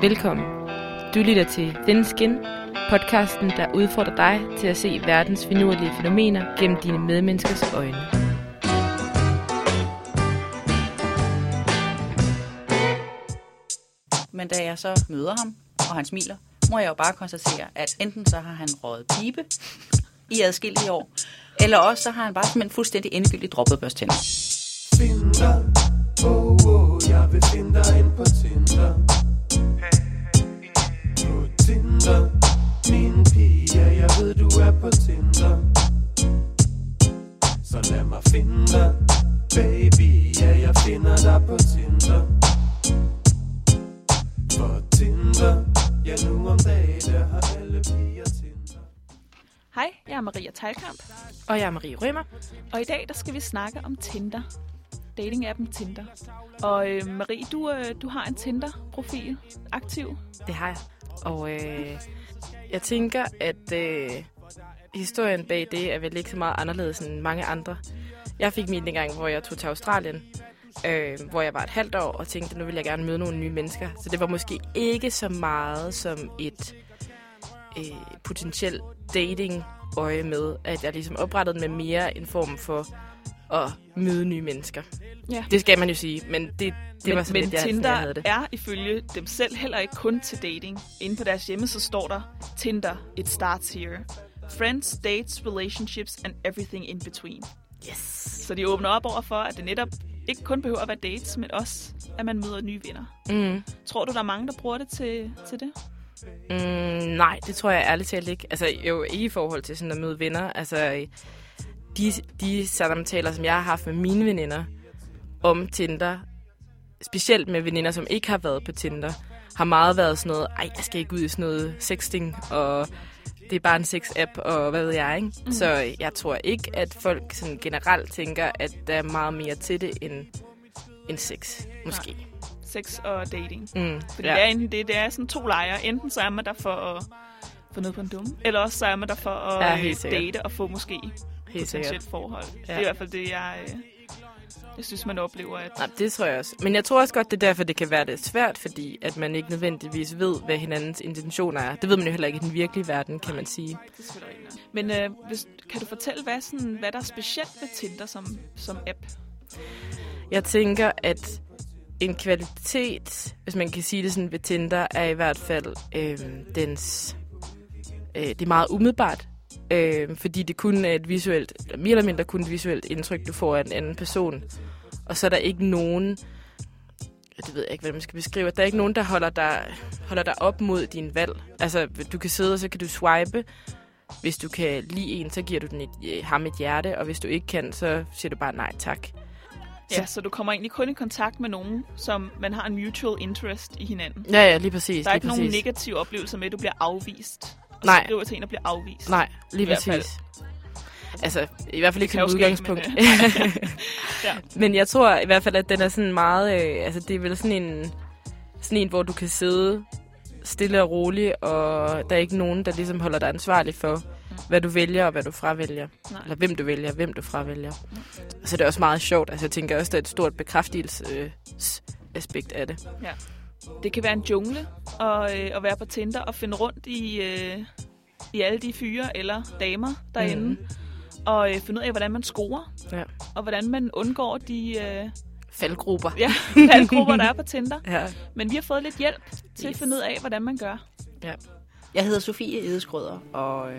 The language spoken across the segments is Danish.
Velkommen. Du lytter til Thin Skin, podcasten, der udfordrer dig til at se verdens finurlige fænomener gennem dine medmenneskers øjne. Men da jeg så møder ham, og han smiler, må jeg jo bare konstatere, at enten så har han røget pibe i adskillige år, eller også så har han bare simpelthen fuldstændig endegyldigt droppet børstænder. Finder, oh, oh, jeg vil finde dig ind på Tinder. Jeg ved du er på Tinder. Så lad mig finde dig, baby, ja, jeg finder dig på Tinder. For Tinder, ja nu om dagen, der har alle piger Tinder. Hej, jeg er Maria Teilkamp, Og jeg er Marie Rømer. og i dag der skal vi snakke om Tinder. Dating-appen Tinder. Og øh, Marie, du, øh, du har en Tinder-profil aktiv. Det har jeg. Og øh, jeg tænker, at øh, historien bag det er vel ikke så meget anderledes end mange andre. Jeg fik min gang, hvor jeg tog til Australien, øh, hvor jeg var et halvt år, og tænkte, nu vil jeg gerne møde nogle nye mennesker. Så det var måske ikke så meget som et øh, potentielt dating øje med, at jeg ligesom oprettede med mere en form for at møde nye mennesker. Ja. Det skal man jo sige, men det, det men, var sådan men lidt, jeg, Tinder jeg havde det. er ifølge dem selv heller ikke kun til dating. Inde på deres hjemmeside står der, Tinder, it starts here. Friends, dates, relationships and everything in between. Yes. Så de åbner op over for, at det netop ikke kun behøver at være dates, men også, at man møder nye venner. Mm. Tror du, der er mange, der bruger det til, til det? Mm, nej, det tror jeg ærligt talt ikke. Altså jo ikke i forhold til sådan at møde venner. Altså de, de samtaler, som jeg har haft med mine veninder om Tinder, specielt med veninder, som ikke har været på Tinder, har meget været sådan noget, ej, jeg skal ikke ud i sådan noget sexting, og det er bare en sex-app, og hvad ved jeg, ikke? Mm. Så jeg tror ikke, at folk sådan generelt tænker, at der er meget mere til det end, end sex, måske. Sex og dating. Mm, Fordi ja. det er enten det, det er sådan to lejre. Enten så er man der for at få noget på en dumme, eller også så er man der for at Ja, sikkert. date og få måske. Potentielt forhold. Ja. Det er i hvert fald det, jeg, øh, jeg synes, man oplever. At, Nej, det tror jeg også. Men jeg tror også godt, det er derfor, det kan være lidt svært, fordi at man ikke nødvendigvis ved, hvad hinandens intentioner er. Det ved man jo heller ikke i den virkelige verden, kan man sige. det er. Men øh, hvis, kan du fortælle, hvad, sådan, hvad der er specielt ved Tinder som, som app? Jeg tænker, at en kvalitet, hvis man kan sige det sådan ved Tinder, er i hvert fald øh, dens... Øh, det er meget umiddelbart, øh, fordi det kun er et visuelt, eller mere eller mindre kun et visuelt indtryk, du får af en anden person. Og så er der ikke nogen, det ved jeg ikke, hvad man skal beskrive, der er ikke nogen, der holder dig, holder dig op mod din valg. Altså, du kan sidde, og så kan du swipe. Hvis du kan lide en, så giver du den et, øh, ham et hjerte, og hvis du ikke kan, så siger du bare nej tak. Ja, så du kommer egentlig kun i kontakt med nogen, som man har en mutual interest i hinanden. Ja, ja, lige præcis. Der er ikke nogen præcis. negative oplevelser med, at du bliver afvist. Og Nej. Skriver til en, der bliver afvist. Nej, lige præcis. Altså, i hvert fald ikke som udgangspunkt. men, Ja. men jeg tror i hvert fald, at den er sådan meget... Øh, altså, det er vel sådan en, sådan en, hvor du kan sidde stille og roligt, og der er ikke nogen, der ligesom holder dig ansvarlig for, hvad du vælger og hvad du fravælger. Nej. Eller hvem du vælger, hvem du fravælger. Så det er også meget sjovt. Altså, jeg tænker også, der er et stort bekræftelsesaspekt af det. Det kan være en jungle at, øh, at være på Tinder og finde rundt i, øh, i alle de fyre eller damer derinde. Mm. Og øh, finde ud af, hvordan man scorer. Ja. Og hvordan man undgår de øh, Faldgrupper. ja, faldgrupper, der er på Tinder. Ja. Men vi har fået lidt hjælp til yes. at finde ud af, hvordan man gør. Jeg hedder Sofie Edeskrøder, og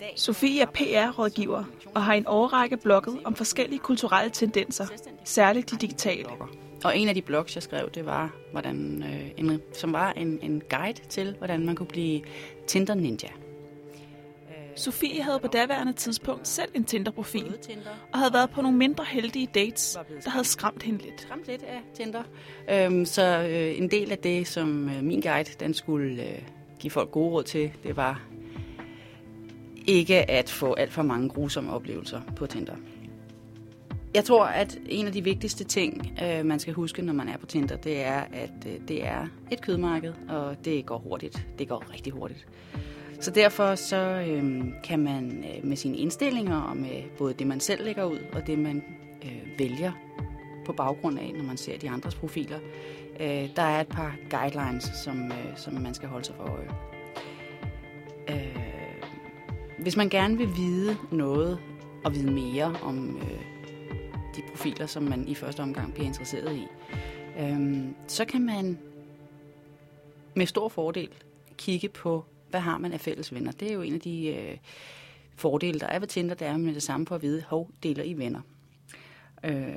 dag... Sofie er PR-rådgiver og har en årrække blogget om forskellige kulturelle tendenser, særligt de digitale. Og en af de blogs, jeg skrev, det var, hvordan, øh, en, som var en, en guide til, hvordan man kunne blive Tinder Ninja. Sofie havde på daværende tidspunkt selv en Tinder-profil Tinder. og havde været på nogle mindre heldige dates, der havde skræmt hende lidt. skræmt lidt af Tinder. Øhm, så øh, en del af det, som øh, min guide den skulle øh, give folk gode råd til, det var ikke at få alt for mange grusomme oplevelser på Tinder. Jeg tror, at en af de vigtigste ting, øh, man skal huske, når man er på Tinder, det er, at øh, det er et kødmarked, og det går hurtigt. Det går rigtig hurtigt. Så derfor så øh, kan man øh, med sine indstillinger og med både det, man selv lægger ud, og det, man øh, vælger på baggrund af, når man ser de andres profiler. Øh, der er et par guidelines, som, øh, som man skal holde sig for øje. Øh, hvis man gerne vil vide noget og vide mere om øh, profiler, som man i første omgang bliver interesseret i, øh, så kan man med stor fordel kigge på, hvad har man af fælles venner. Det er jo en af de øh, fordele, der er ved Tinder, det er med det samme for at vide, hov, deler I venner. Øh,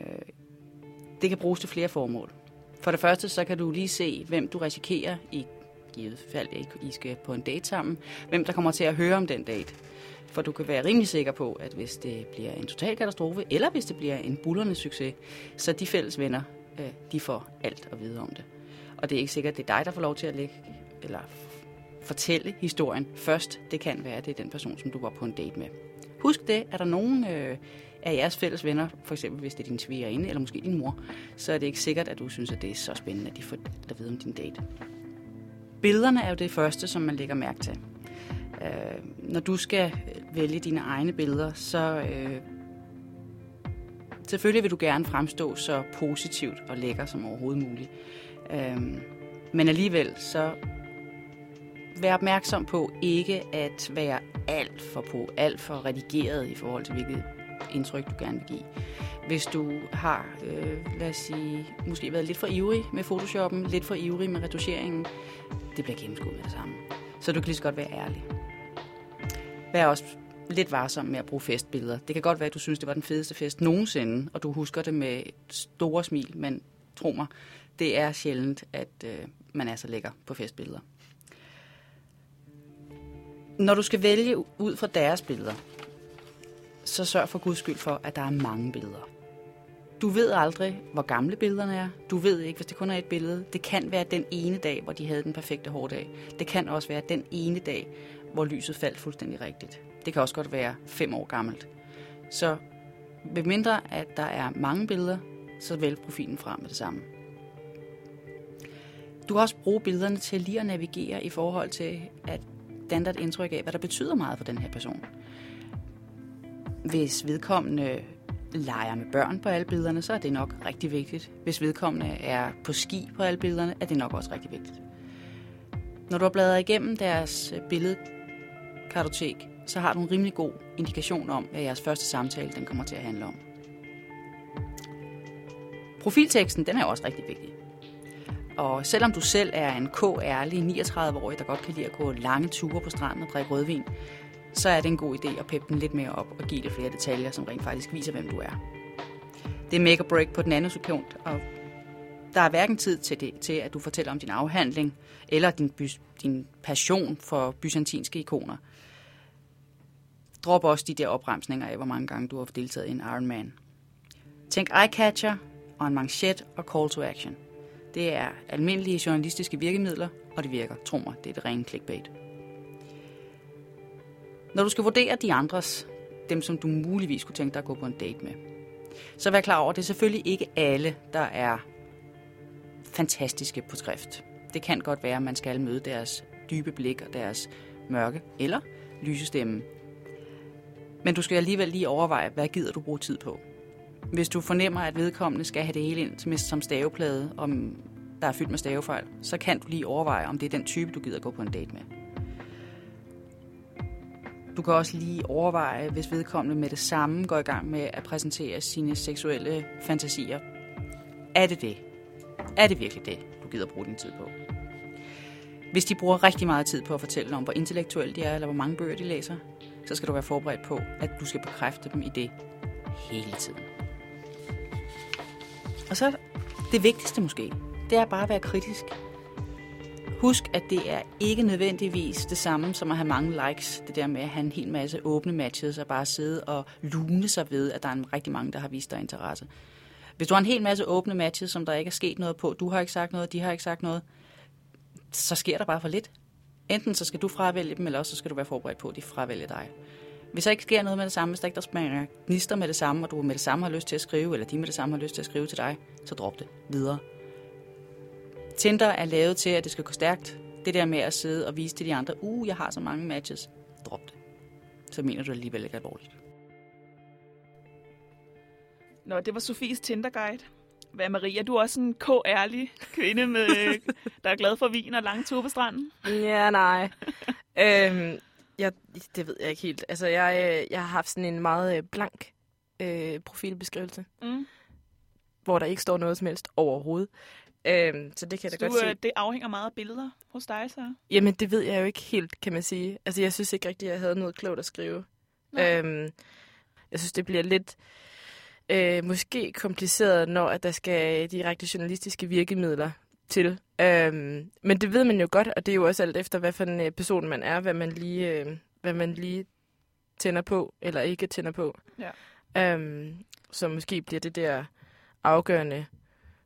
det kan bruges til flere formål. For det første, så kan du lige se, hvem du risikerer i givet fald, at I skal på en date sammen, hvem der kommer til at høre om den date. For du kan være rimelig sikker på, at hvis det bliver en total katastrofe, eller hvis det bliver en bullerne succes, så de fælles venner, øh, de får alt at vide om det. Og det er ikke sikkert, at det er dig, der får lov til at lægge, eller fortælle historien først. Det kan være, at det er den person, som du var på en date med. Husk det, er der nogen øh, af jeres fælles venner, for eksempel hvis det er din svigerinde, eller måske din mor, så er det ikke sikkert, at du synes, at det er så spændende, at de får at vide om din date. Billederne er jo det første, som man lægger mærke til. Øh, når du skal vælge dine egne billeder, så øh, selvfølgelig vil du gerne fremstå så positivt og lækker som overhovedet muligt. Øh, men alligevel så vær opmærksom på ikke at være alt for på, alt for redigeret i forhold til hvilket indtryk du gerne vil give. Hvis du har, øh, lad os sige, måske været lidt for ivrig med Photoshoppen, lidt for ivrig med retuscheringen, det bliver gennemskuet med det samme. Så du kan lige så godt være ærlig. Vær også lidt varsom med at bruge festbilleder. Det kan godt være, at du synes, det var den fedeste fest nogensinde, og du husker det med store smil, men tro mig, det er sjældent, at øh, man er så lækker på festbilleder. Når du skal vælge ud fra deres billeder, så sørg for guds skyld for, at der er mange billeder. Du ved aldrig, hvor gamle billederne er. Du ved ikke, hvis det kun er et billede. Det kan være den ene dag, hvor de havde den perfekte hårdag. Det kan også være den ene dag, hvor lyset faldt fuldstændig rigtigt. Det kan også godt være fem år gammelt. Så ved mindre at der er mange billeder, så vælg profilen frem med det samme. Du kan også bruge billederne til lige at navigere i forhold til at danne et indtryk af, hvad der betyder meget for den her person. Hvis vedkommende leger med børn på alle billederne, så er det nok rigtig vigtigt. Hvis vedkommende er på ski på alle billederne, er det nok også rigtig vigtigt. Når du har bladret igennem deres kartotek, så har du en rimelig god indikation om, hvad jeres første samtale den kommer til at handle om. Profilteksten den er også rigtig vigtig. Og selvom du selv er en k-ærlig 39-årig, der godt kan lide at gå lange ture på stranden og drikke rødvin, så er det en god idé at peppe den lidt mere op og give det flere detaljer, som rent faktisk viser, hvem du er. Det er make or break på den anden sekund, og der er hverken tid til, det, til at du fortæller om din afhandling, eller din, by, din passion for byzantinske ikoner. Drop også de der opremsninger af, hvor mange gange du har deltaget i en Ironman. Tænk eye-catcher og en manchet og call to action. Det er almindelige journalistiske virkemidler, og det virker. Tro mig, det er det rene clickbait. Når du skal vurdere de andres, dem som du muligvis kunne tænke dig at gå på en date med, så vær klar over, at det er selvfølgelig ikke alle, der er fantastiske på skrift. Det kan godt være, at man skal møde deres dybe blik og deres mørke eller lyse stemme. Men du skal alligevel lige overveje, hvad gider du bruge tid på. Hvis du fornemmer, at vedkommende skal have det hele ind som staveplade, om der er fyldt med stavefejl, så kan du lige overveje, om det er den type, du gider gå på en date med. Du kan også lige overveje, hvis vedkommende med det samme går i gang med at præsentere sine seksuelle fantasier. Er det det? Er det virkelig det, du gider bruge din tid på? Hvis de bruger rigtig meget tid på at fortælle om, hvor intellektuelle de er, eller hvor mange bøger de læser, så skal du være forberedt på, at du skal bekræfte dem i det hele tiden. Og så det vigtigste måske, det er bare at være kritisk. Husk, at det er ikke nødvendigvis det samme som at have mange likes. Det der med at have en hel masse åbne matches og bare sidde og lune sig ved, at der er rigtig mange, der har vist dig interesse. Hvis du har en hel masse åbne matches, som der ikke er sket noget på, du har ikke sagt noget, de har ikke sagt noget, så sker der bare for lidt. Enten så skal du fravælge dem, eller også så skal du være forberedt på, at de fravælger dig. Hvis der ikke sker noget med det samme, hvis der ikke der springer gnister med det samme, og du med det samme har lyst til at skrive, eller de med det samme har lyst til at skrive til dig, så drop det videre. Tinder er lavet til, at det skal gå stærkt. Det der med at sidde og vise til de andre, uh, jeg har så mange matches, drop det. Så mener du alligevel ikke alvorligt. Nå, det var Sofies Tinder-guide. Hvad, Maria, du er også en k-ærlig kvinde, med, der er glad for vin og lange ture på stranden. Ja, nej. øhm, jeg, det ved jeg ikke helt. Altså, jeg, øh, jeg har haft sådan en meget øh, blank øh, profilbeskrivelse, Mm. hvor der ikke står noget som helst overhovedet. Øhm, så det kan jeg da Du, godt se. øh, det afhænger meget af billeder hos dig, så. Jamen, det ved jeg jo ikke helt, kan man sige. Altså, jeg synes ikke rigtigt, at jeg havde noget klogt at skrive. Nej. Øhm, jeg synes, det bliver lidt øh, måske kompliceret, når at der skal direkte journalistiske virkemidler til. Øhm, men det ved man jo godt, og det er jo også alt efter, hvad for en øh, person man er, hvad man lige, øh, hvad man lige tænder på, eller ikke tænder på. Ja. Øhm, så måske bliver det der afgørende,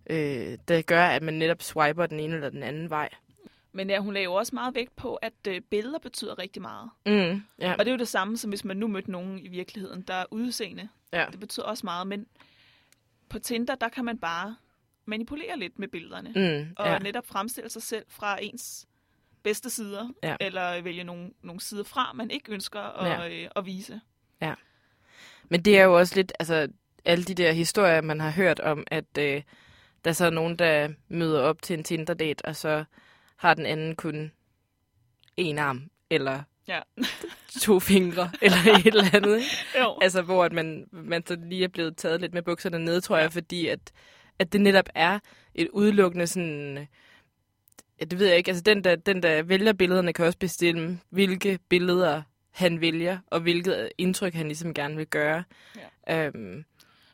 øh, der gør, at man netop swiper den ene eller den anden vej. Men ja, hun lagde jo også meget vægt på, at øh, billeder betyder rigtig meget. Mm, ja. Og det er jo det samme, som hvis man nu mødte nogen i virkeligheden, der er udseende. Ja. Det betyder også meget, men på Tinder, der kan man bare manipulere lidt med billederne. Mm, og ja. netop fremstille sig selv fra ens bedste sider, Ja. eller vælge nogle, nogle sider fra, man ikke ønsker at, øh, at vise. Men det er jo også lidt, altså alle de der historier, man har hørt om, at øh, der så er nogen, der møder op til en Tinder-date, og så har den anden kun en arm, eller Ja. to fingre, eller et eller andet. Jo. Altså, hvor at man, man så lige er blevet taget lidt med bukserne nede, tror jeg, fordi at, at det netop er et udelukkende sådan... Ja, det ved jeg ikke. Altså, den der, den, der vælger billederne, kan også bestemme, hvilke billeder han vælger, og hvilket indtryk han ligesom gerne vil gøre. Ja. Øhm,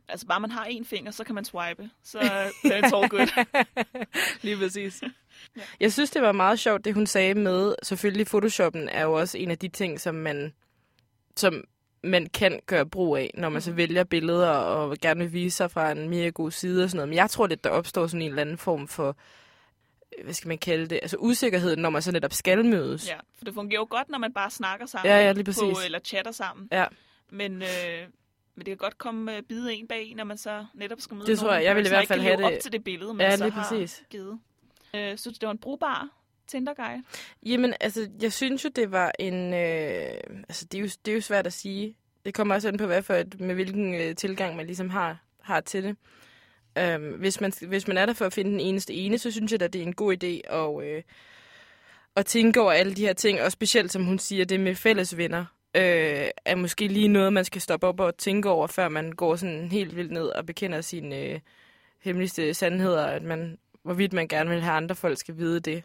Altså bare man har en finger, så kan man swipe. Så er it's all good. Lige præcis. Ja. Jeg synes, det var meget sjovt, det hun sagde med, selvfølgelig Photoshoppen er jo også en af de ting, som man, som man kan gøre brug af, når man så Mhm. vælger billeder og gerne vil vise sig fra en mere god side og sådan noget. Men jeg tror lidt, der opstår sådan en eller anden form for, øh, hvad skal man kalde det, altså usikkerhed, når man så netop skal mødes. Ja, for det fungerer jo godt, når man bare snakker sammen. Ja, ja, lige På, præcis. eller chatter sammen. Ja. Men, øh, men det kan godt komme øh, bide en bag, når man så netop skal møde Det tror nogen, jeg. Jeg vil i hvert fald have det- op til det billede, man Ja, så lige har præcis. givet. Øh, synes du, det var en brugbar Tinder-guide? Jamen, altså, jeg synes jo, det var en... Øh, altså, det er, jo, det er jo svært at sige. Det kommer også an på, hvad for et, med hvilken øh, tilgang man ligesom har, har til det. Øhm, hvis, man, hvis man er der for at finde den eneste ene, så synes jeg da, det er en god idé at, øh, at tænke over alle de her ting. Og specielt, som hun siger, det med fælles venner. Øh, er måske lige noget, man skal stoppe op og tænke over, før man går sådan helt vildt ned og bekender sine øh, hemmeligste sandheder, at man, hvorvidt man gerne vil have andre folk skal vide det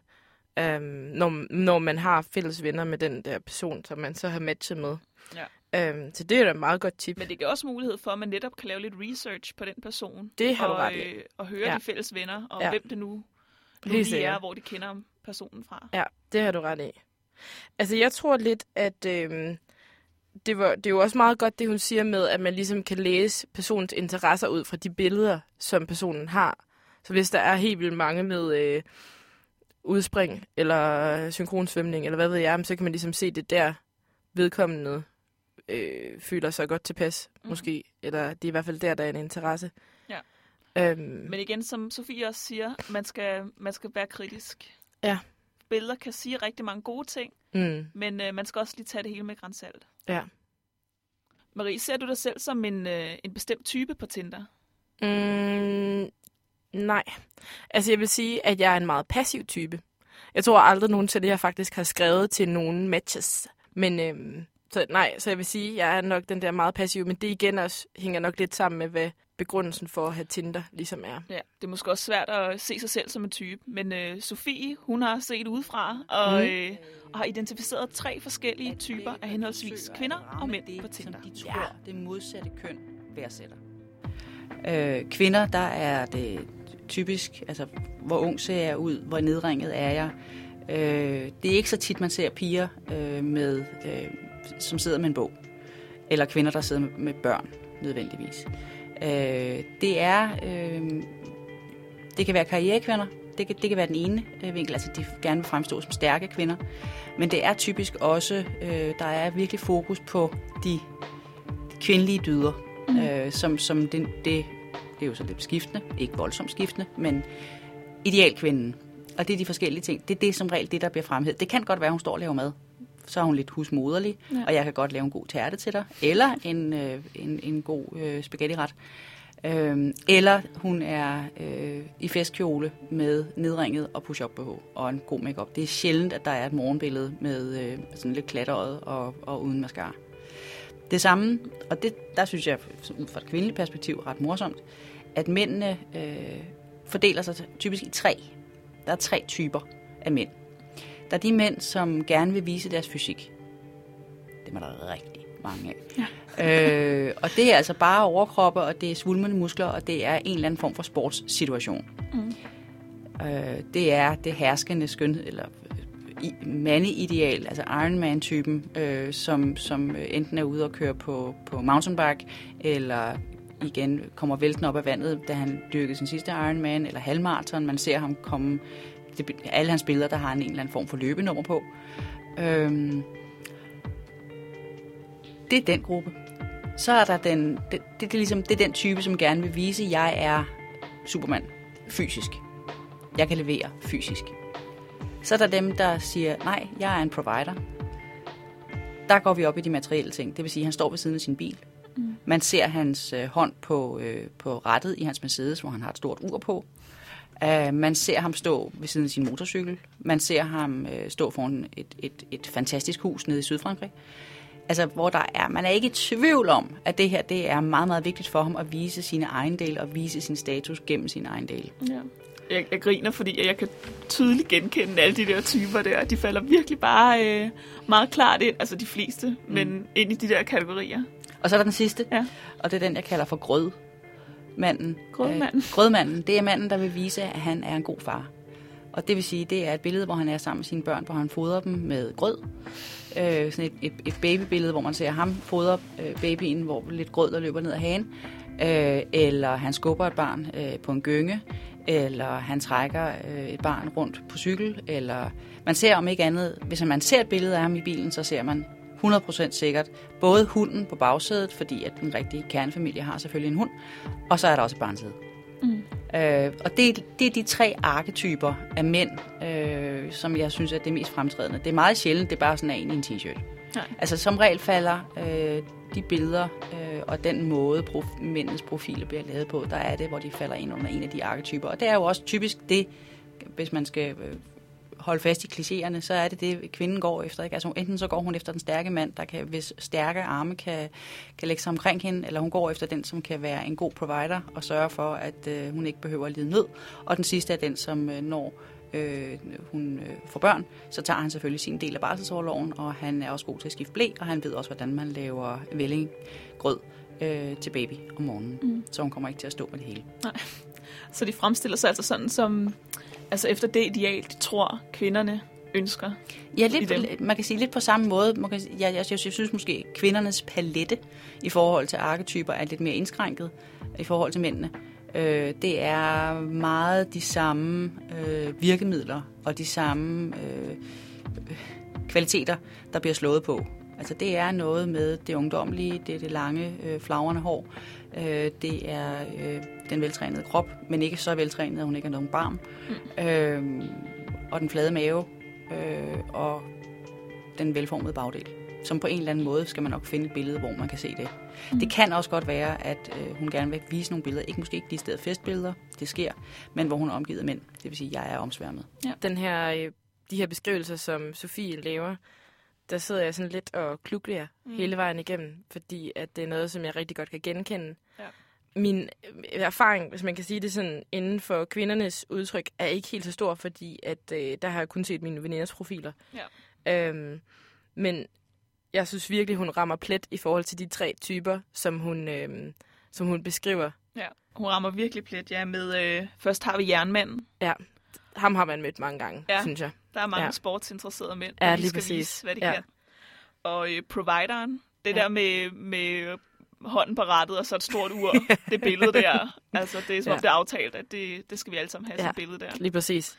øhm, når, når man har fælles venner med den der person, som man så har matchet med. Ja. Øhm, så det er da et meget godt tip. Men det giver også mulighed for, at man netop kan lave lidt research på den person. Det har du og, ret i. øh, og høre Ja. de fælles venner, og Ja. hvem det nu, nu Helt de er, hvor de kender personen fra. Ja, det har du ret i. Altså, jeg tror lidt, at øhm, det, var, det er jo også meget godt, det hun siger med, at man ligesom kan læse personens interesser ud fra de billeder, som personen har. Så hvis der er helt vildt mange med øh, udspring, eller synkronsvømning, eller hvad ved jeg, så kan man ligesom se det der vedkommende øh, føler sig godt tilpas, mm. måske. Eller det er i hvert fald der, der er en interesse. Ja. Øhm, Men igen, som Sofie også siger, man skal, man skal være kritisk. Ja. Billeder kan sige rigtig mange gode ting, mm, men øh, man skal også lige tage det hele med grænsalt. ja. Marie, ser du dig selv som en, øh, en bestemt type på Tinder? Mm, nej. Altså, jeg vil sige, at jeg er en meget passiv type. Jeg tror aldrig nogensinde, at jeg faktisk har skrevet til nogen matches. Men øhm, så nej, så jeg vil sige, at jeg er nok den der meget passiv, men det igen også hænger nok lidt sammen med, hvad begrundelsen for at have Tinder ligesom er. Ja, det er måske også svært at se sig selv som en type, men øh, Sofie, hun har set udefra og, Mm. øh, og har identificeret tre forskellige typer af henholdsvis kvinder og mænd på Tinder. Som de tror, ja. det modsatte køn værdsætter. Øh, kvinder, der er det typisk, altså hvor ung ser jeg ud, hvor nedringet er jeg. Øh, det er ikke så tit, man ser piger, øh, med, øh, som sidder med en bog. Eller kvinder, der sidder med, børn, nødvendigvis. Øh, det er... Øh, det kan være karrierekvinder. Det kan, det kan være den ene øh, vinkel, altså de gerne vil fremstå som stærke kvinder. Men det er typisk også, øh, der er virkelig fokus på de kvindelige dyder, mm. øh, som, som det, det, det er jo så lidt skiftende, ikke voldsomt skiftende, men idealkvinden. Og det er de forskellige ting. Det er det som regel det, der bliver fremhævet. Det kan godt være, hun står og laver mad. Så er hun lidt husmoderlig, Ja. og jeg kan godt lave en god tærte til dig, eller en, øh, en, en god øh, spaghettiret. Øhm, eller hun er øh, i festkjole med nedringet og push-up BH og en god makeup. Det er sjældent, at der er et morgenbillede med øh, sådan lidt klatret og, og uden mascara. Det samme, og det, der synes jeg ud fra et kvindeligt perspektiv ret morsomt, at mændene øh, fordeler sig typisk i tre. Der er tre typer af mænd. Der er de mænd, som gerne vil vise deres fysik. Det er der rigtig mange af. Ja. øh, og det er altså bare overkroppe, og det er svulmende muskler, og det er en eller anden form for sportssituation. Mm. Øh, det er det herskende skønhed, eller i- mandeideal, altså Ironman-typen, øh, som, som enten er ude og køre på, på mountainbike, eller igen kommer vælten op af vandet, da han dyrkede sin sidste Ironman, eller halvmarathon. Man ser ham komme, det, alle hans billeder, der har han en eller anden form for løbenummer på. Øhm, det er den gruppe. Så er der den, det, det, det, er ligesom, det er den type, som gerne vil vise, at jeg er Superman fysisk. Jeg kan levere fysisk. Så er der dem, der siger, nej, jeg er en provider. Der går vi op i de materielle ting. Det vil sige, at han står ved siden af sin bil. Mm. Man ser hans øh, hånd på, øh, på rattet i hans Mercedes, hvor han har et stort ur på. Uh, man ser ham stå ved siden af sin motorcykel. Man ser ham uh, stå foran et, et, et fantastisk hus nede i Sydfrankrig. Altså, hvor der er, man er ikke i tvivl om, at det her det er meget, meget vigtigt for ham at vise sine ejendele og vise sin status gennem sin ejendele. Ja. Jeg, jeg griner, fordi jeg kan tydeligt genkende alle de der typer der. De falder virkelig bare øh, meget klart ind, altså de fleste, mm. men ind i de der kategorier. Og så er der den sidste, Ja. og det er den, jeg kalder for grød. Manden. Grødmanden. Øh, grødmanden. Det er manden, der vil vise, at han er en god far. Og det vil sige, det er et billede, hvor han er sammen med sine børn, hvor han fodrer dem med grød. Øh, sådan et, et, et babybillede, hvor man ser ham fodre øh, babyen, hvor lidt grød, der løber ned ad hagen. Øh, eller han skubber et barn øh, på en gynge. Eller han trækker øh, et barn rundt på cykel. Eller man ser om ikke andet, hvis man ser et billede af ham i bilen, så ser man 100% sikkert både hunden på bagsædet, fordi at den rigtige kernefamilie har selvfølgelig en hund, og så er der også et barnsæde. Mm. Øh, og det, er- det er de tre arketyper af mænd, øh, som jeg synes er det mest fremtrædende. Det er meget sjældent, det er bare sådan en i en t-shirt. Nej. Altså som regel falder øh, de billeder øh, og den måde prof- mændenes profiler bliver lavet på, der er det, hvor de falder ind under en af de arketyper. Og det er jo også typisk det, hvis man skal øh, holde fast i klichéerne, så er det det, kvinden går efter. Ikke? Altså, enten så går hun efter den stærke mand, der kan, hvis stærke arme kan, kan lægge sig omkring hende, eller hun går efter den, som kan være en god provider og sørge for, at øh, hun ikke behøver at lide nød. Og den sidste er den, som øh, når øh, hun øh, får børn, så tager han selvfølgelig sin del af barselsårloven, og han er også god til at skifte blæ, og han ved også, hvordan man laver vellinggrød øh, til baby om morgenen. Mm. Så hun kommer ikke til at stå med det hele. Så de fremstiller sig altså sådan som, altså efter det ideal, de tror, kvinderne ønsker. Ja, lidt, man kan sige lidt på samme måde. Man kan, jeg, jeg, jeg, jeg synes måske, at kvindernes palette i forhold til arketyper er lidt mere indskrænket i forhold til mændene. Øh, det er meget de samme øh, virkemidler og de samme øh, kvaliteter, der bliver slået på. Altså det er noget med det ungdomlige, det er det lange, øh, flagrende hår, øh, det er øh, den veltrænede krop, men ikke så veltrænet, at hun ikke har nogen barm, mm. øh, og den flade mave, øh, og den velformede bagdel. Som på en eller anden måde skal man nok finde et billede, hvor man kan se det. Mm. Det kan også godt være, at øh, hun gerne vil vise nogle billeder. Ikke måske ikke de steder festbilleder, det sker, men hvor hun er omgivet af mænd. Det vil sige, at jeg er omsværmet. Den her, øh, de her beskrivelser, som Sofie laver, der sidder jeg sådan lidt og klukler mm. hele vejen igennem, fordi at det er noget, som jeg rigtig godt kan genkende. Ja. Min øh, erfaring, hvis man kan sige det sådan, inden for kvindernes udtryk, er ikke helt så stor, fordi at øh, der har jeg kun set mine veninders profiler. Ja. Øhm, men jeg synes virkelig, hun rammer plet i forhold til de tre typer, som hun, øhm, som hun beskriver. Ja. Hun rammer virkelig plet, ja, med, øh, først har vi jernmanden. Ja, ham har man mødt mange gange, Ja. ja. synes jeg. Der er mange Ja. ja. sportsinteresserede mænd, Ja, der lige skal præcis. vise, hvad de Ja. kan. Og øh, provideren, det Ja. der med, med hånden på rattet og så et stort ur, det billede der. Altså, det er som om, Ja. det er aftalt, at det, det skal vi alle sammen have, Ja. sådan et billede der. Lige præcis.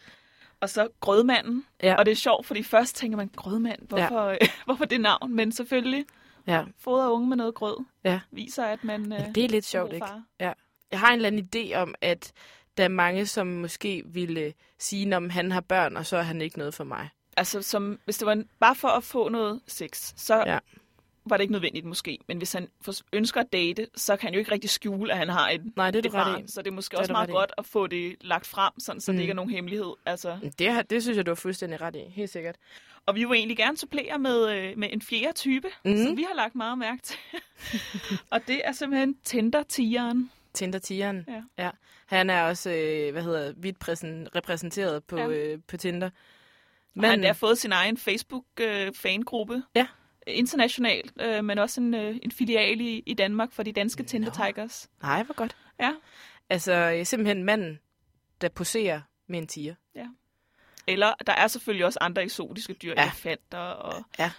Og så grødmanden. Ja. Og det er sjovt, fordi først tænker man, grødmand, hvorfor, ja. hvorfor det navn? Men selvfølgelig, Ja. fodre unge med noget grød, Ja. viser, at man øh, ja det er lidt god sjovt, ikke? Ja. Jeg har en eller anden idé om, at der er mange, som måske ville sige, om han har børn, og så er han ikke noget for mig. Altså, som, hvis det var en, bare for at få noget sex, så Ja. var det ikke nødvendigt måske. Men hvis han ønsker at date, så kan han jo ikke rigtig skjule, at han har et, Nej, det er et barn. Så det er måske Det er også meget godt at få det lagt frem, sådan, så mm. Mm. det ikke er nogen hemmelighed. Altså. Det, det synes jeg, du har fuldstændig ret i. Helt sikkert. Og vi vil egentlig gerne supplere med, øh, med en fjerde type, mm. Som vi har lagt meget mærke til. og det er simpelthen Tinder-tigeren. Tinder-tigeren. Ja. ja. Han er også, øh, hvad hedder, vidt præsen, repræsenteret på, Ja. øh, på Tinder. Men... Han har fået sin egen Facebook-fangruppe. Ja. Internationalt, øh, men også en, øh, en filial i, i Danmark for de danske Tinder Tigers. Nej, hvor godt. Ja. Altså, øh, simpelthen manden, der poserer med en tiger. Eller der er selvfølgelig også andre eksotiske dyr, Ja. elefanter og... Ja.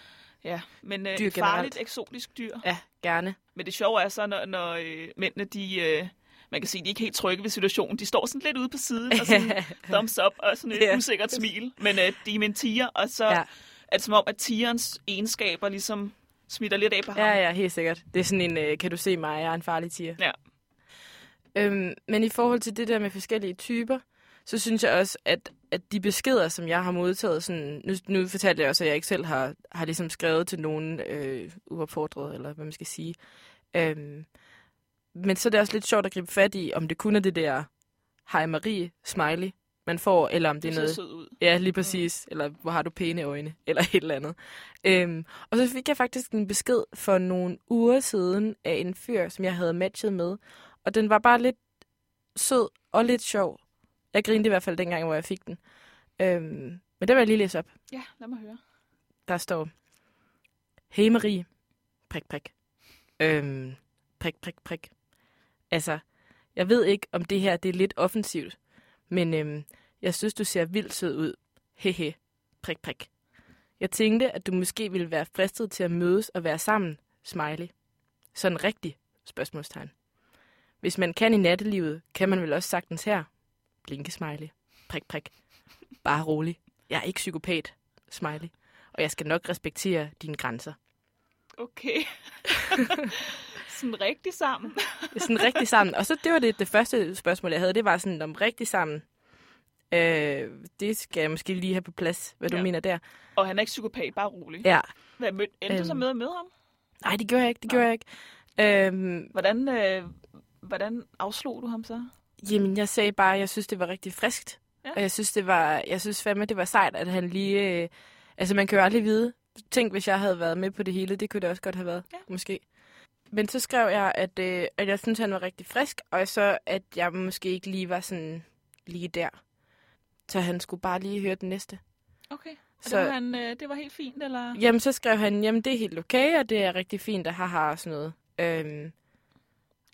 Ja, men øh, Dyr generelt. farligt eksotisk dyr. Ja, gerne. Men det sjove er så, når, når øh, mændene, de, øh, man kan sige, de er ikke helt trygge ved situationen. De står sådan lidt ude på siden og sådan thumbs up og sådan et Ja. usikkert smil. Men øh, de er med en tiger, og så ja. er det som om, at tigerens egenskaber ligesom smitter lidt af på ham. Ja, ja, helt sikkert. Det er sådan en, øh, kan du se mig, jeg er en farlig tiger. Ja. Øhm, men i forhold til det der med forskellige typer, så synes jeg også, at, at de beskeder, som jeg har modtaget, sådan, nu, nu fortalte jeg også, at jeg ikke selv har, har ligesom skrevet til nogen øh, uopfordret, eller hvad man skal sige. Øhm, men så er det også lidt sjovt at gribe fat i, om det kun er det der hej Marie smiley, man får, eller om det er noget... sød ud. Ja, lige præcis. Eller hvor har du pæne øjne, eller et eller andet. Øhm, og så fik jeg faktisk en besked for nogle uger siden af en fyr, som jeg havde matchet med. Og den var bare lidt sød og lidt sjov. Jeg grinede i hvert fald dengang, hvor jeg fik den. Øhm, men det vil jeg lige læse op. Ja, lad mig høre. Der står, Hey Marie, prik, prik. Øhm, prik, prik, prik. Altså, jeg ved ikke, om det her det er lidt offensivt, men øhm, jeg synes, du ser vildt sød ud. Hehe, prik, prik. Jeg tænkte, at du måske ville være fristet til at mødes og være sammen, smiley. Sådan rigtig, spørgsmålstegn. Hvis man kan i nattelivet, kan man vel også sagtens her. Blinke smiley. Prik, prik. Bare rolig. Jeg er ikke psykopat, smiley. Og jeg skal nok respektere dine grænser. Okay. sådan rigtig sammen. Sådan rigtig sammen. Og så det var det, det første spørgsmål, jeg havde. Det var sådan om rigtig sammen. Øh, det skal jeg måske lige have på plads, hvad du Ja. mener der. Og han er ikke psykopat, bare rolig. Ja. Hvad, mød, endte du så Øhm. med at møde ham? Nej, det gjorde jeg ikke. Det gjorde jeg ikke. Øhm, Hvordan, øh, hvordan afslog du ham så? Jamen, jeg sagde bare, at jeg synes, det var rigtig friskt. Ja. Og jeg synes, det var, jeg synes fandme, det var sejt, at han lige... Øh, altså, man kan jo aldrig vide. Tænk, hvis jeg havde været med på det hele. Det kunne det også godt have været, Ja. måske. Men så skrev jeg, at, øh, at jeg synes, han var rigtig frisk, og så, at jeg måske ikke lige var sådan lige der. Så han skulle bare lige høre den næste. Okay. Så... Så- Det, var han, øh, det var helt fint, eller? Jamen, så skrev han, jamen, det er helt okay, og det er rigtig fint, at haha og sådan noget. Øhm,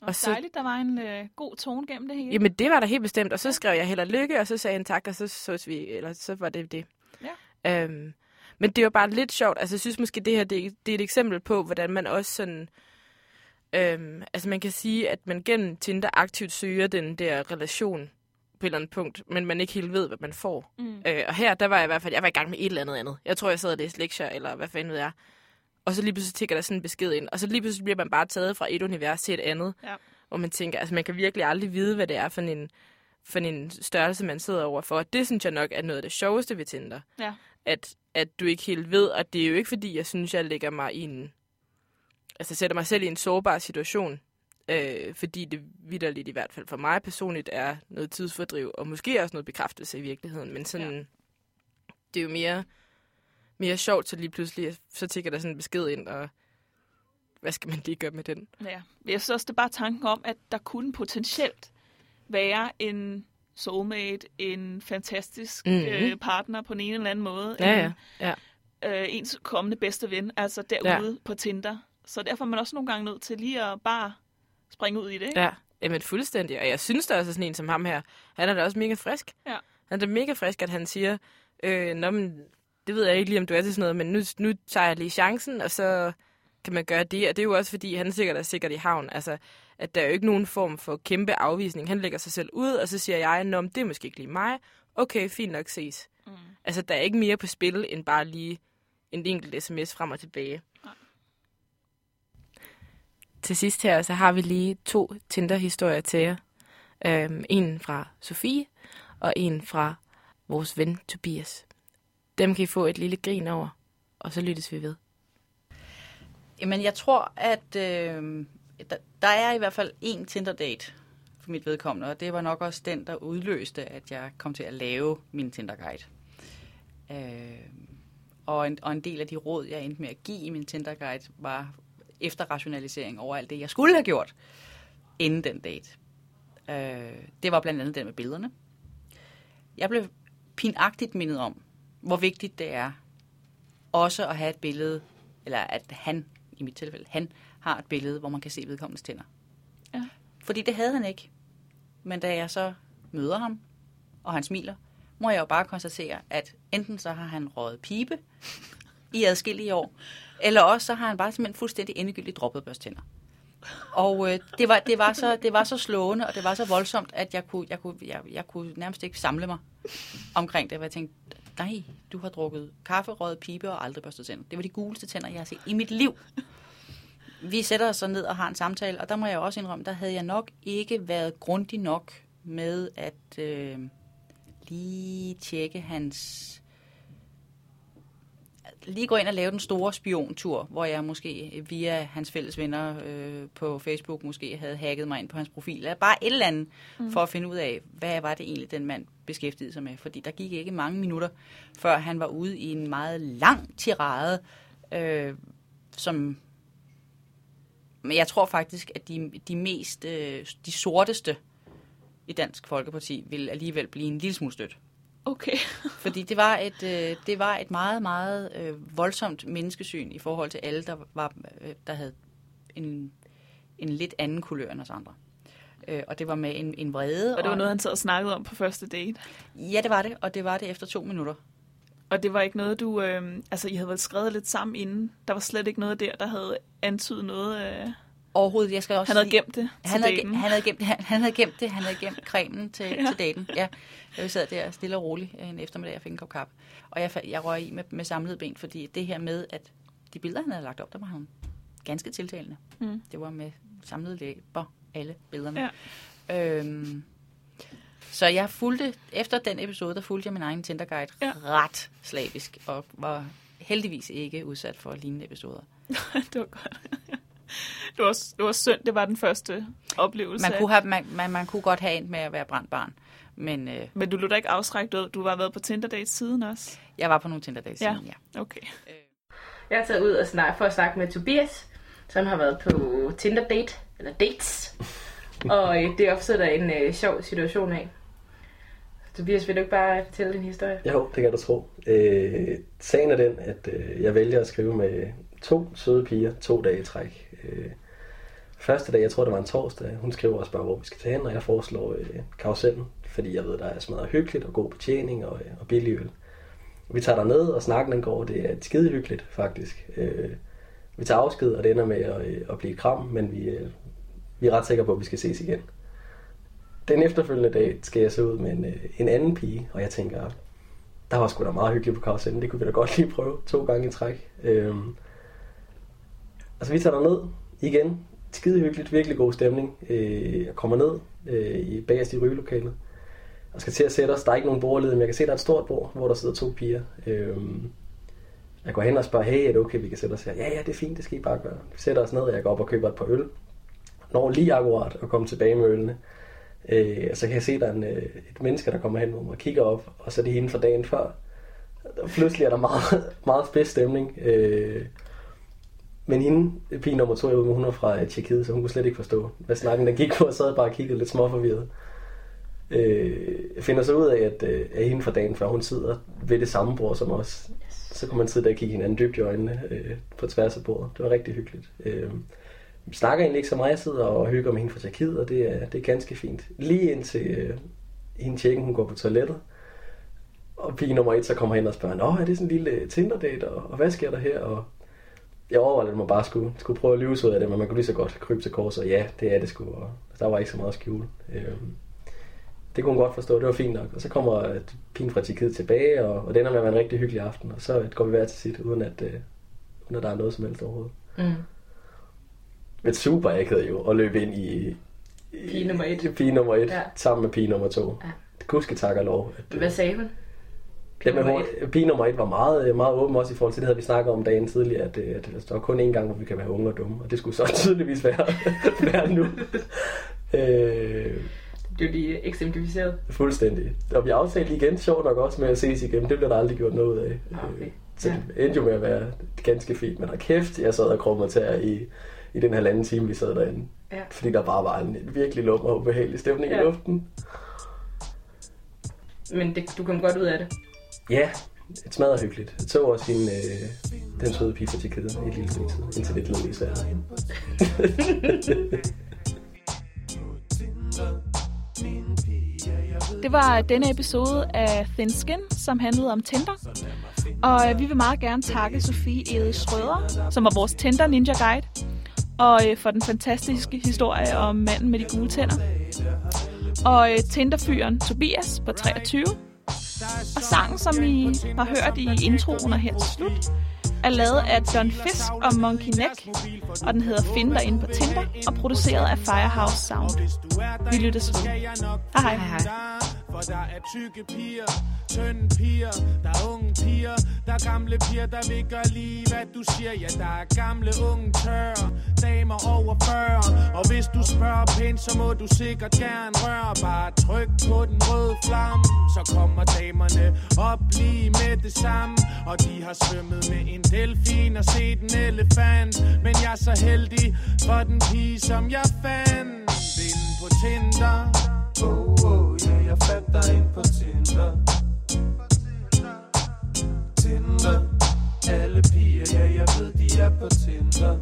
Og, og så- dejligt, der var en øh, god tone gennem det hele. Jamen, det var der helt bestemt. Og så skrev jeg held og lykke, og så sagde han tak, og så sås vi, eller så var det det. Ja. Øhm, men det var bare lidt sjovt. Altså, jeg synes måske, det her det, det er et eksempel på, hvordan man også sådan... Øhm, altså, man kan sige, at man gennem Tinder aktivt søger den der relation på et eller andet punkt, men man ikke helt ved, hvad man får. Mm. Øh, og her, der var jeg i hvert fald, jeg var i gang med et eller andet andet. Jeg tror, jeg sad og læste lektier, eller hvad fanden ved jeg. Og så lige pludselig tigger der sådan en besked ind. Og så lige pludselig bliver man bare taget fra et univers til et andet. Ja. Hvor man tænker, altså man kan virkelig aldrig vide, hvad det er for en, for en størrelse, man sidder overfor. Og det synes jeg nok er noget af det sjoveste ved Tinder. Ja. At, at du ikke helt ved, og det er jo ikke fordi, jeg synes, jeg lægger mig i en... Altså sætter mig selv i en sårbar situation. Øh, fordi det vidderligt i hvert fald for mig personligt er noget tidsfordriv, og måske også noget bekræftelse i virkeligheden. Men sådan, Ja. det er jo mere, mere sjovt, så lige pludselig, så tigger der sådan en besked ind, og hvad skal man lige gøre med den? Ja. Jeg synes også, det er bare tanken om, at der kunne potentielt være en soulmate, en fantastisk Mhm. øh, partner på en eller anden måde. Ja, en, ja. ja. øh, ens kommende bedste ven, altså derude ja. på Tinder. Så derfor er man også nogle gange nødt til lige at bare springe ud i det, ikke? Ja, jamen fuldstændig. Og jeg synes da også, sådan en som ham her, han er da også mega frisk. Ja. Han er da mega frisk, at han siger, øh, Nå, men, det ved jeg ikke lige, om du er til sådan noget, men nu, nu tager jeg lige chancen, og så kan man gøre det. Og det er jo også, fordi han sikkert er sikkert i havn. Altså, at der er jo ikke nogen form for kæmpe afvisning. Han lægger sig selv ud, og så siger jeg, Nå, men det er måske ikke lige mig. Okay, fint nok ses. Mm. Altså, der er ikke mere på spil, end bare lige en enkelt sms frem og tilbage. Nej. Til sidst her, så har vi lige to Tinder-historier til jer. Øhm, en fra Sofie, og en fra vores ven Tobias. Dem kan I få et lille grin over, og så lyttes vi ved. Jamen, jeg tror, at øh, der, der er i hvert fald én Tinder-date for mit vedkommende, og det var nok også den, der udløste, at jeg kom til at lave min Tinder-guide. Øh, og, en, og en del af de råd, jeg endte med at give i min Tinder-guide, var efterrationalisering over alt det, jeg skulle have gjort inden den date. Øh, det var blandt andet den med billederne. Jeg blev pinagtigt mindet om, hvor vigtigt det er også at have et billede, eller at han, i mit tilfælde, han har et billede, hvor man kan se vedkommendes tænder. Ja. Fordi det havde han ikke. Men da jeg så møder ham, og han smiler, må jeg jo bare konstatere, at enten så har han røget pibe i adskillige år, eller også så har han bare simpelthen fuldstændig endegyldigt droppet børstænder. Og øh, det, var, det, var så, det var så slående, og det var så voldsomt, at jeg kunne, jeg, kunne, jeg, jeg kunne nærmest ikke samle mig omkring det. hvor Jeg tænkte, nej, du har drukket kaffe, røget pibe og aldrig børstet tænder. Det var de guleste tænder, jeg har set i mit liv. Vi sætter os så ned og har en samtale, og der må jeg også indrømme, der havde jeg nok ikke været grundig nok med at øh, lige tjekke hans lige gå ind og lave den store spiontur, hvor jeg måske via hans fælles venner øh, på Facebook måske havde hacket mig ind på hans profil. Eller bare et eller andet, mm. for at finde ud af, hvad var det egentlig, den mand beskæftigede sig med. Fordi der gik ikke mange minutter, før han var ude i en meget lang tirade, øh, som... Men jeg tror faktisk, at de, de mest, øh, de sorteste i Dansk Folkeparti vil alligevel blive en lille smule stødt. Okay. Fordi det var et, øh, det var et meget, meget øh, voldsomt menneskesyn i forhold til alle, der, var, øh, der havde en, en lidt anden kulør end os andre. Øh, og det var med en, en vrede. Og det var noget, han sad og snakkede om på første date. Ja, det var det, og det var det efter to minutter. Og det var ikke noget, du... Øh, altså, I havde vel skrevet lidt sammen inden. Der var slet ikke noget der, der havde antydet noget... Øh... Overhovedet, jeg skal også Han havde sige- gemt det han havde, daten. han, havde gemt, han, han havde gemt det, han havde gemt cremen til, Ja. til daten. Ja. Jeg sad der stille og roligt en eftermiddag, jeg fik en kop kaffe. Og jeg, jeg røg i med, med samlede ben, fordi det her med, at de billeder, han havde lagt op, der var han ganske tiltalende. Mm. Det var med samlede læber, alle billederne. Ja. Øhm, så jeg fulgte, efter den episode, der fulgte jeg min egen Tinder-guide Ja. ret slavisk, og var heldigvis ikke udsat for lignende episoder. det var godt. det, var, det var synd, det var den første oplevelse. Man af- kunne, have, man, man, man kunne godt have endt med at være brændt barn, men øh, Men du lå da ikke afskrækt ud. Du har været på Tinder date siden også. jeg var på nogle Tinder-dates Ja. siden, ja. Okay. Jeg er taget ud og snak, for at snakke med Tobias, som har været på Tinder date, eller dates. og øh, det opstår der en øh, sjov situation af. Tobias, vil du ikke bare fortælle din historie? Jo, det kan du tro. Øh, sagen er den, at øh, jeg vælger at skrive med to søde piger to dage i træk. Øh, første dag, jeg tror det var en torsdag, hun skriver og spørger, hvor vi skal tage hen, og jeg foreslår øh, karusellen, fordi jeg ved, der er smadret hyggeligt og god betjening og, øh, og billig øl. Vi tager ned og snakken den går, det er skide hyggeligt faktisk. Øh, vi tager afsked, og det ender med at, øh, at blive et kram, men vi, øh, vi er ret sikre på, at vi skal ses igen. Den efterfølgende dag skal jeg se ud med en, øh, en anden pige, og jeg tænker, der var sgu da meget hyggeligt på karusellen. Det kunne vi da godt lige prøve to gange i træk. Øhm, altså vi tager ned igen. Skide hyggeligt, virkelig god stemning. Øh, jeg kommer ned øh, i bagerst i rygelokalet og skal til at sætte os. Der er ikke nogen bordled, men jeg kan se, at der er et stort bord, hvor der sidder to piger. Øhm, jeg går hen og spørger, hey, er det okay, vi kan sætte os her? Ja, ja, det er fint, det skal I bare gøre. Vi sætter os ned, og jeg går op og køber et par øl. Når lige akkurat at komme tilbage med ølene. Øh, og så kan jeg se, at der er en, øh, et menneske, der kommer hen mod mig og kigger op, og så er det hende fra dagen før. Og pludselig er der meget, meget spids stemning. Øh, men hende, pige nummer to, jeg er med, hun er fra øh, Tjekkiet, så hun kunne slet ikke forstå, hvad snakken der gik på, og sad bare og kiggede lidt småforvirret. Øh, jeg finder så ud af, at, øh, at hende fra dagen før, hun sidder ved det samme bord som os. Så kunne man sidde der og kigge hinanden dybt i øjnene øh, på tværs af bordet. Det var rigtig hyggeligt. Øh, vi snakker egentlig ikke så meget. Jeg sidder og hygger med hende fra Tjekkiet, og det er, det er ganske fint. Lige indtil øh, hende tjekken, hun går på toilettet. Og pige nummer et så kommer hen og spørger, Nå, er det sådan en lille øh, Tinder-date, og, og hvad sker der her? Og jeg overvejede, at man bare skulle, skulle prøve at lyve ud af det, men man kunne lige så godt krybe til kors, og ja, det er det sgu. Og der var ikke så meget at skjule. Øhm, det kunne hun godt forstå, det var fint nok. Og så kommer øh, pigen fra Tjekkiet tilbage, og, og det ender med at være en rigtig hyggelig aften. Og så går vi hver til sit, uden at, øh, uden at der er noget som helst overhovedet. Mm. Super akavet jo at løbe ind i, i Pige nummer et. Pige nummer et, Ja. sammen med pige nummer to. Ja. Ja. Gudske tak og lov. At, øh, Hvad sagde hun? Med Nummer hår- pige nummer et var meget, øh, meget åben også i forhold til, det havde vi snakket om dagen tidligere, at, øh, at der er kun én gang, hvor vi kan være unge og dumme, og det skulle så tydeligvis være, være nu. Øh, Det er jo lige eksemplificeret. fuldstændig. Og vi aftalte igen, sjovt nok også med at ses igen, det blev der aldrig gjort noget af. Okay. Øh, Så det endte jo med at være ganske fint, men der kæft, jeg sad og krummede til i, i den halvanden time, vi sad derinde. Ja. Fordi der bare var en virkelig lummer og ubehagelig stemning ja. I luften. Men det, du kom godt ud af det. Ja, det smadrer hyggeligt. Jeg så også hende, øh, den søde pige fra Tjekkiet i et lille stykke tid, indtil det gled i Sverige. Det var denne episode af Thin Skin, som handlede om Tinder. Og øh, vi vil meget gerne takke Sofie Ede Schrøder, som var vores Tinder Ninja Guide, og øh, for den fantastiske historie om manden med de gule tænder. Og øh, Tinderfyren Tobias på 23. Og sangen, som I har hørt i introen og her til slut, er lavet af John Fisk og Monkey Neck, og den hedder Find dig inde på Tinder, og produceret af Firehouse Sound. Vi lyttes ved. Hej hej. hej. For der er tykke piger, tynde piger, der er unge piger, der er gamle piger, der vil gøre lige hvad du siger. Ja, der er gamle, unge, tørre, damer over 40. Og hvis du spørger pænt, så må du sikkert gerne røre. Bare tryk på den røde flamme, så kommer damerne op lige med det samme. Og de har svømmet med en delfin og set en elefant. Men jeg er så heldig for den pige, som jeg fandt inde på Tinder. Oh, oh, jeg fandt dig ind på Tinder. Tinder. Alle piger, ja, jeg ved, de er på Tinder.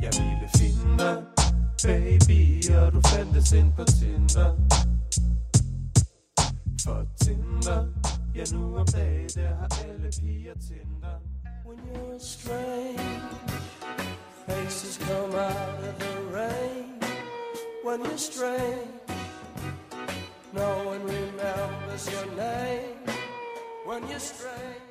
Jeg ville finde dig, baby Og du fandtes ind på Tinder. For Tinder. Ja, nu om dagen, der har alle piger Tinder. When you're strange Faces come out of the rain. When you're strange. No one remembers your name when you're strange.